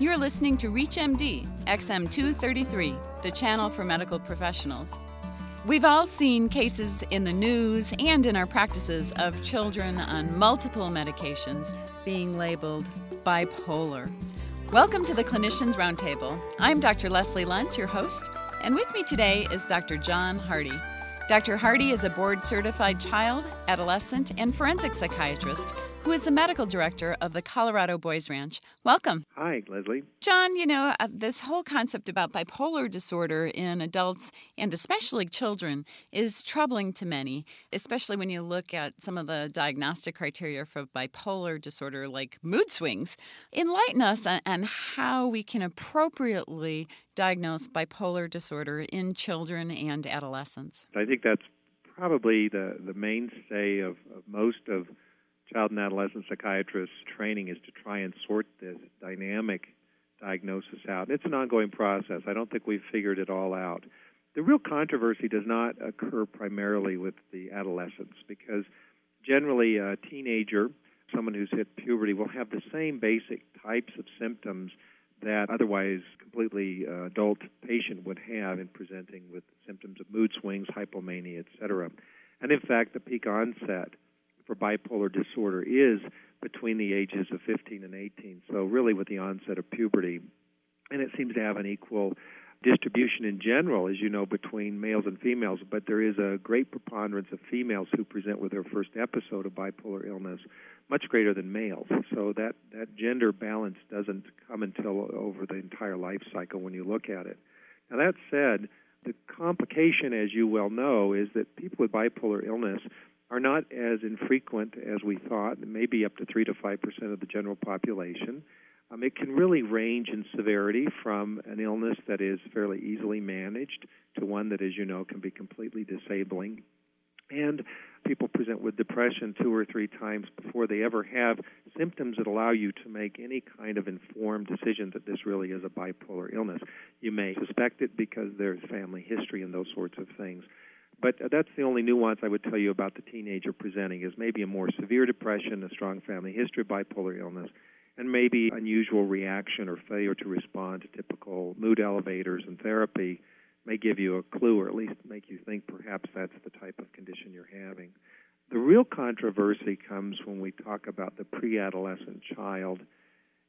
You're listening to ReachMD XM233, the channel for medical professionals. We've all seen cases in the news and in our practices of children on multiple medications being labeled bipolar. Welcome to the Clinicians Roundtable. I'm Dr. Leslie Lundt, your host, and with me today is Dr. John Hardy. Dr. Hardy is a board certified child, adolescent, and forensic psychiatrist who is the medical director of the Colorado Boys Ranch. Welcome. Hi, Leslie. John, you know, uh, this whole concept about bipolar disorder in adults and especially children is troubling to many, especially when you look at some of the diagnostic criteria for bipolar disorder, like mood swings. Enlighten us on, on how we can appropriately diagnose bipolar disorder in children and adolescents. I think that's probably the, the mainstay of, of most of child and adolescent psychiatrists training is to try and sort this dynamic diagnosis out. It's an ongoing process. I don't think we've figured it all out. The real controversy does not occur primarily with the adolescents because generally a teenager, someone who's hit puberty, will have the same basic types of symptoms that otherwise completely uh, adult patient would have in presenting with symptoms of mood swings, hypomania, etc. And in fact, the peak onset for bipolar disorder is between the ages of 15 and 18. So, really, with the onset of puberty. And it seems to have an equal distribution in general, as you know, between males and females, but there is a great preponderance of females who present with their first episode of bipolar illness, much greater than males. So that, that gender balance doesn't come until over the entire life cycle when you look at it. Now, that said, the complication, as you well know, is that people with bipolar illness are not as infrequent as we thought, maybe up to 3 to 5 percent of the general population. Um, it can really range in severity from an illness that is fairly easily managed to one that, as you know, can be completely disabling. And people present with depression two or three times before they ever have symptoms that allow you to make any kind of informed decision that this really is a bipolar illness. You may suspect it because there's family history and those sorts of things. But uh, that's the only nuance I would tell you about the teenager presenting is maybe a more severe depression, a strong family history of bipolar illness, and maybe unusual reaction or failure to respond to typical mood elevators and therapy may give you a clue or at least make you think perhaps that's the type of condition you're having. The real controversy comes when we talk about the pre adolescent child.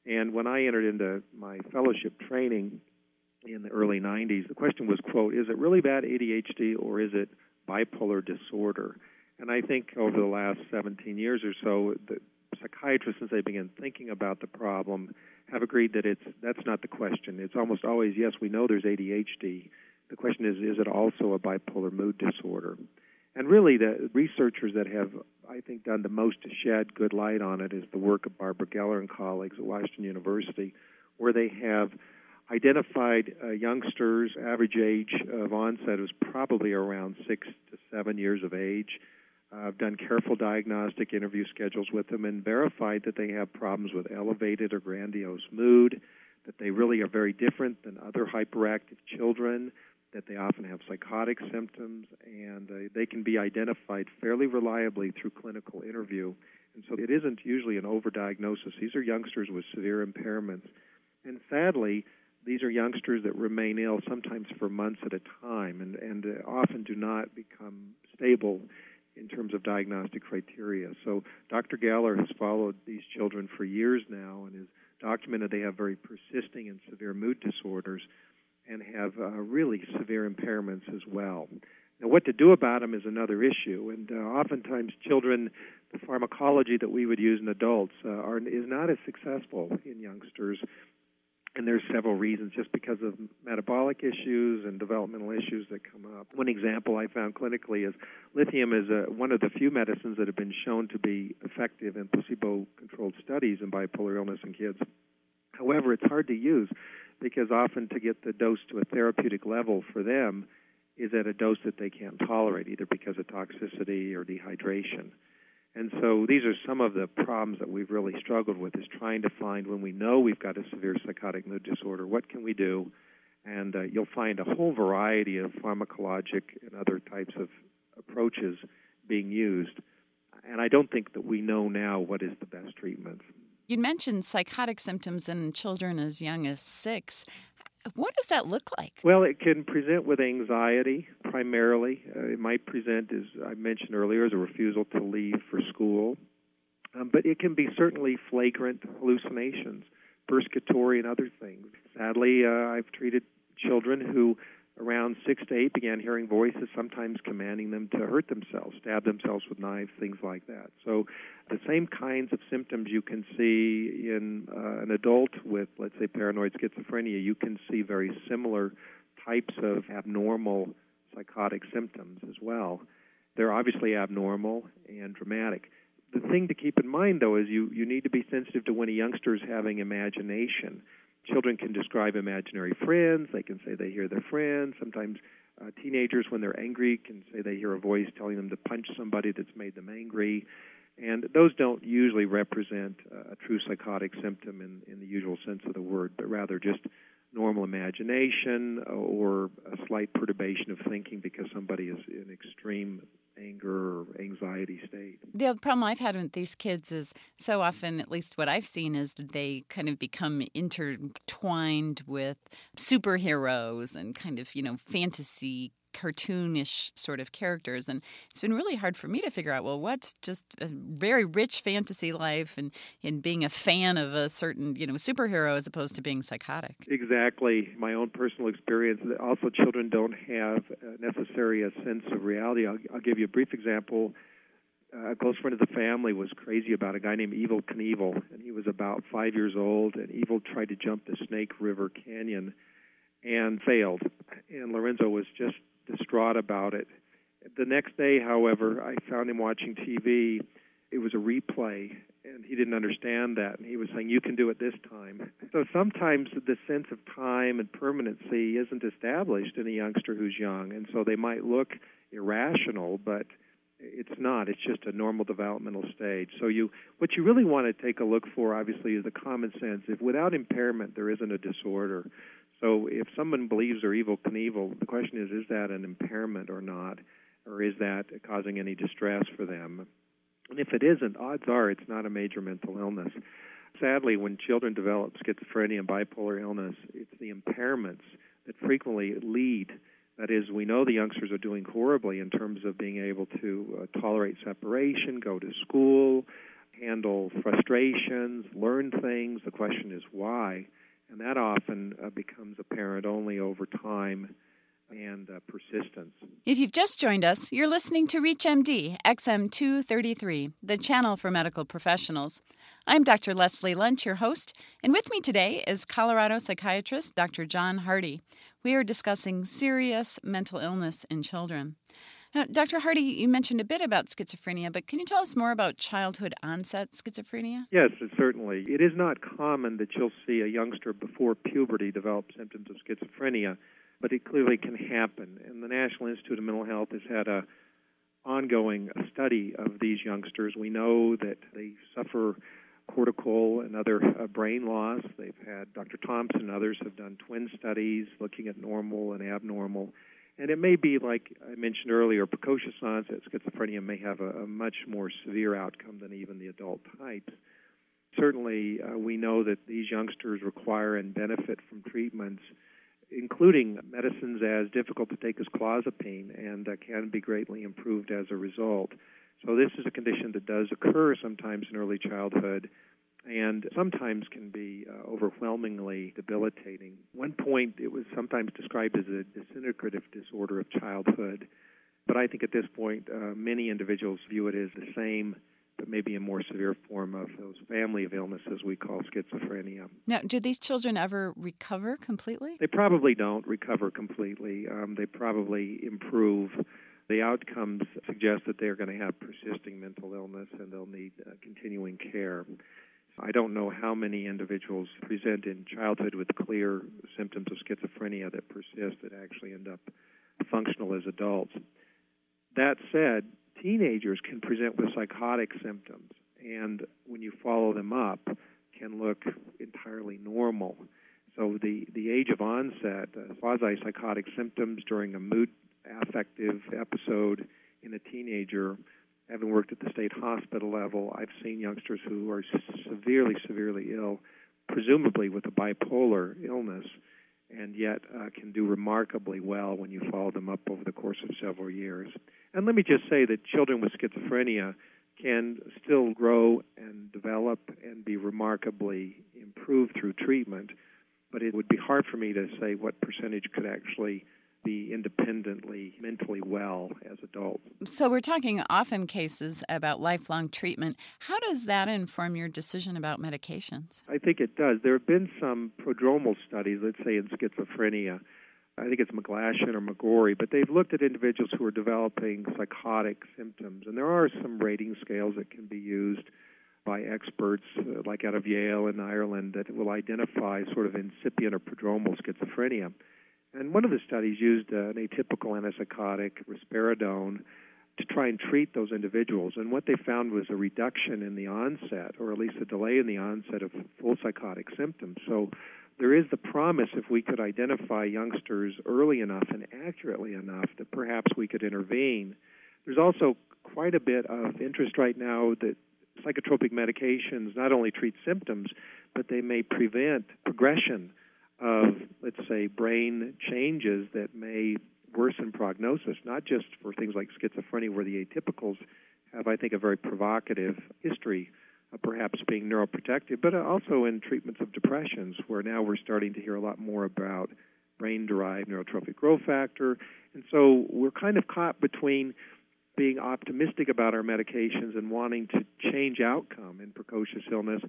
And when I entered into my fellowship training in the early 90s, the question was, quote, is it really bad ADHD or is it bipolar disorder? And I think over the last 17 years or so, the psychiatrists, as they begin thinking about the problem, have agreed that it's that's not the question. It's almost always yes, we know there's ADHD. The question is, is it also a bipolar mood disorder? And really, the researchers that have, I think, done the most to shed good light on it is the work of Barbara Geller and colleagues at Washington University, where they have identified uh, youngsters, average age of onset was probably around six to seven years of age. Uh, I've done careful diagnostic interview schedules with them and verified that they have problems with elevated or grandiose mood, that they really are very different than other hyperactive children, that they often have psychotic symptoms, and uh, they can be identified fairly reliably through clinical interview. And so it isn't usually an overdiagnosis. These are youngsters with severe impairments. And sadly, these are youngsters that remain ill sometimes for months at a time and, and uh, often do not become stable in terms of diagnostic criteria. So Dr. Geller has followed these children for years now and has documented they have very persisting and severe mood disorders and have uh, really severe impairments as well. Now, what to do about them is another issue, and uh, oftentimes children, the pharmacology that we would use in adults uh, are, is not as successful in youngsters and there's several reasons just because of metabolic issues and developmental issues that come up. One example I found clinically is lithium is a, one of the few medicines that have been shown to be effective in placebo-controlled studies in bipolar illness in kids. However, it's hard to use because often to get the dose to a therapeutic level for them is at a dose that they can't tolerate either because of toxicity or dehydration. And so these are some of the problems that we've really struggled with is trying to find when we know we've got a severe psychotic mood disorder, what can we do? And uh, you'll find a whole variety of pharmacologic and other types of approaches being used. And I don't think that we know now what is the best treatment. You mentioned psychotic symptoms in children as young as six. What does that look like? Well, it can present with anxiety primarily. Uh, it might present, as I mentioned earlier, as a refusal to leave for school. Um, but it can be certainly flagrant hallucinations, persecutory, and other things. Sadly, uh, I've treated children who around six to eight began hearing voices, sometimes commanding them to hurt themselves, stab themselves with knives, things like that. So, the same kinds of symptoms you can see in uh, an adult with, let's say, paranoid schizophrenia, you can see very similar types of abnormal psychotic symptoms as well. They're obviously abnormal and dramatic. The thing to keep in mind, though, is you, you need to be sensitive to when a youngster is having imagination children can describe imaginary friends. They can say they hear their friends. Sometimes uh, teenagers, when they're angry, can say they hear a voice telling them to punch somebody that's made them angry. And those don't usually represent uh, a true psychotic symptom in, in the usual sense of the word, but rather just normal imagination or a slight perturbation of thinking because somebody is in extreme anxiety state. The problem I've had with these kids is so often, at least what I've seen, is that they kind of become intertwined with superheroes and kind of, you know, fantasy cartoonish sort of characters and it's been really hard for me to figure out well what's just a very rich fantasy life and in being a fan of a certain you know superhero as opposed to being psychotic exactly my own personal experience also children don't have uh, necessarily a sense of reality i'll, I'll give you a brief example a close friend of the family was crazy about a guy named Evel Knievel, and he was about five years old. And Evil tried to jump the Snake River Canyon and failed. And Lorenzo was just distraught about it. The next day, however, I found him watching TV. It was a replay, and he didn't understand that. And he was saying, You can do it this time. So sometimes the sense of time and permanency isn't established in a youngster who's young. And so they might look irrational, but it's not. It's just a normal developmental stage. So you, what you really want to take a look for, obviously, is the common sense. If without impairment there isn't a disorder, so if someone believes they're Evel Knievel, the question is, is that an impairment or not? Or is that causing any distress for them? And if it isn't, odds are it's not a major mental illness. Sadly, when children develop schizophrenia and bipolar illness, it's the impairments that frequently lead. That is, we know the youngsters are doing horribly in terms of being able to uh, tolerate separation, go to school, handle frustrations, learn things. The question is why? And that often uh, becomes apparent only over time and uh, persistence. If you've just joined us, you're listening to ReachMD XM233, the channel for medical professionals. I'm Dr. Leslie Lundt, your host, and with me today is Colorado psychiatrist Dr. John Hardy. We are discussing serious mental illness in children. Now, Dr. Hardy, you mentioned a bit about schizophrenia, but can you tell us more about childhood onset schizophrenia? Yes, certainly. It is not common that you'll see a youngster before puberty develop symptoms of schizophrenia, but it clearly can happen. And the National Institute of Mental Health has had a ongoing study of these youngsters. We know that they suffer cortical and other uh, brain loss. They've had Dr. Thompson and others have done twin studies looking at normal and abnormal and it may be, like I mentioned earlier, precocious onset schizophrenia may have a, a much more severe outcome than even the adult types. Certainly, uh, we know that these youngsters require and benefit from treatments, including medicines as difficult to take as clozapine, and uh, can be greatly improved as a result. So, this is a condition that does occur sometimes in early childhood and sometimes can be uh, overwhelmingly debilitating. One point, it was sometimes described as a disintegrative disorder of childhood, but I think at this point, uh, many individuals view it as the same. But maybe a more severe form of those family of illnesses we call schizophrenia. Now, do these children ever recover completely? They probably don't recover completely. Um, they probably improve the outcomes suggest that they're going to have persisting mental illness and they'll need uh, continuing care. I don't know how many individuals present in childhood with clear symptoms of schizophrenia that persist that actually end up functional as adults. That said, teenagers can present with psychotic symptoms, and when you follow them up, can look entirely normal. So the, the age of onset, uh, quasi psychotic symptoms during a mood affective episode in a teenager having worked at the state hospital level, I've seen youngsters who are severely, severely ill, presumably with a bipolar illness, and yet uh, can do remarkably well when you follow them up over the course of several years. And let me just say that children with schizophrenia can still grow and develop and be remarkably improved through treatment, but it would be hard for me to say what percentage could actually be independently mentally well as adults. So, we're talking often cases about lifelong treatment. How does that inform your decision about medications? I think it does. There have been some prodromal studies, let's say in schizophrenia. I think it's McGlashan or McGorry, but they've looked at individuals who are developing psychotic symptoms, and there are some rating scales that can be used by experts, uh, like out of Yale and Ireland, that will identify sort of incipient or prodromal schizophrenia. And one of the studies used uh, an atypical antipsychotic, risperidone, to try and treat those individuals. And what they found was a reduction in the onset, or at least a delay in the onset of full psychotic symptoms. So there is the promise if we could identify youngsters early enough and accurately enough that perhaps we could intervene. There's also quite a bit of interest right now that psychotropic medications not only treat symptoms, but they may prevent progression of, let's say, brain changes that may worsen prognosis, not just for things like schizophrenia, where the atypicals have, I think, a very provocative history of perhaps being neuroprotective, but also in treatments of depressions, where now we're starting to hear a lot more about brain derived neurotrophic growth factor. And so we're kind of caught between being optimistic about our medications and wanting to change outcome in precocious illness,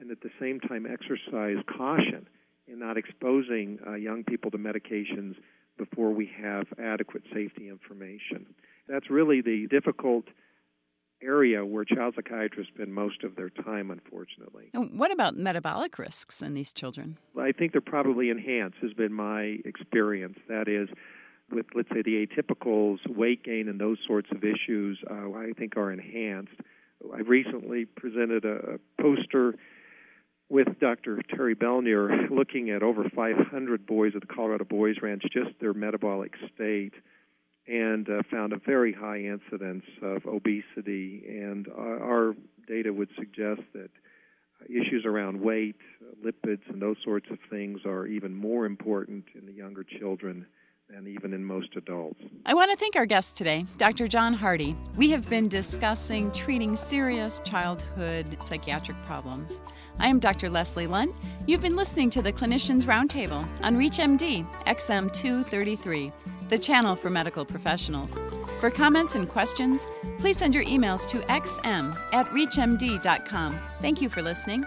and at the same time exercise caution in not exposing uh, young people to medications before we have adequate safety information. That's really the difficult area where child psychiatrists spend most of their time, unfortunately. And what about metabolic risks in these children? I think they're probably enhanced, has been my experience. That is, with, let's say, the atypicals, weight gain, and those sorts of issues, uh, I think are enhanced. I recently presented a, a poster with Dr. Terry Belnier looking at over 500 boys at the Colorado Boys Ranch, just their metabolic state, and uh, found a very high incidence of obesity. And our, our data would suggest that issues around weight, lipids, and those sorts of things are even more important in the younger children and even in most adults. I want to thank our guest today, Dr. John Hardy. We have been discussing treating serious childhood psychiatric problems. I am Dr. Leslie Lundt. You've been listening to the Clinicians Roundtable on ReachMD XM233, the channel for medical professionals. For comments and questions, please send your emails to xm at reachmd.com. Thank you for listening.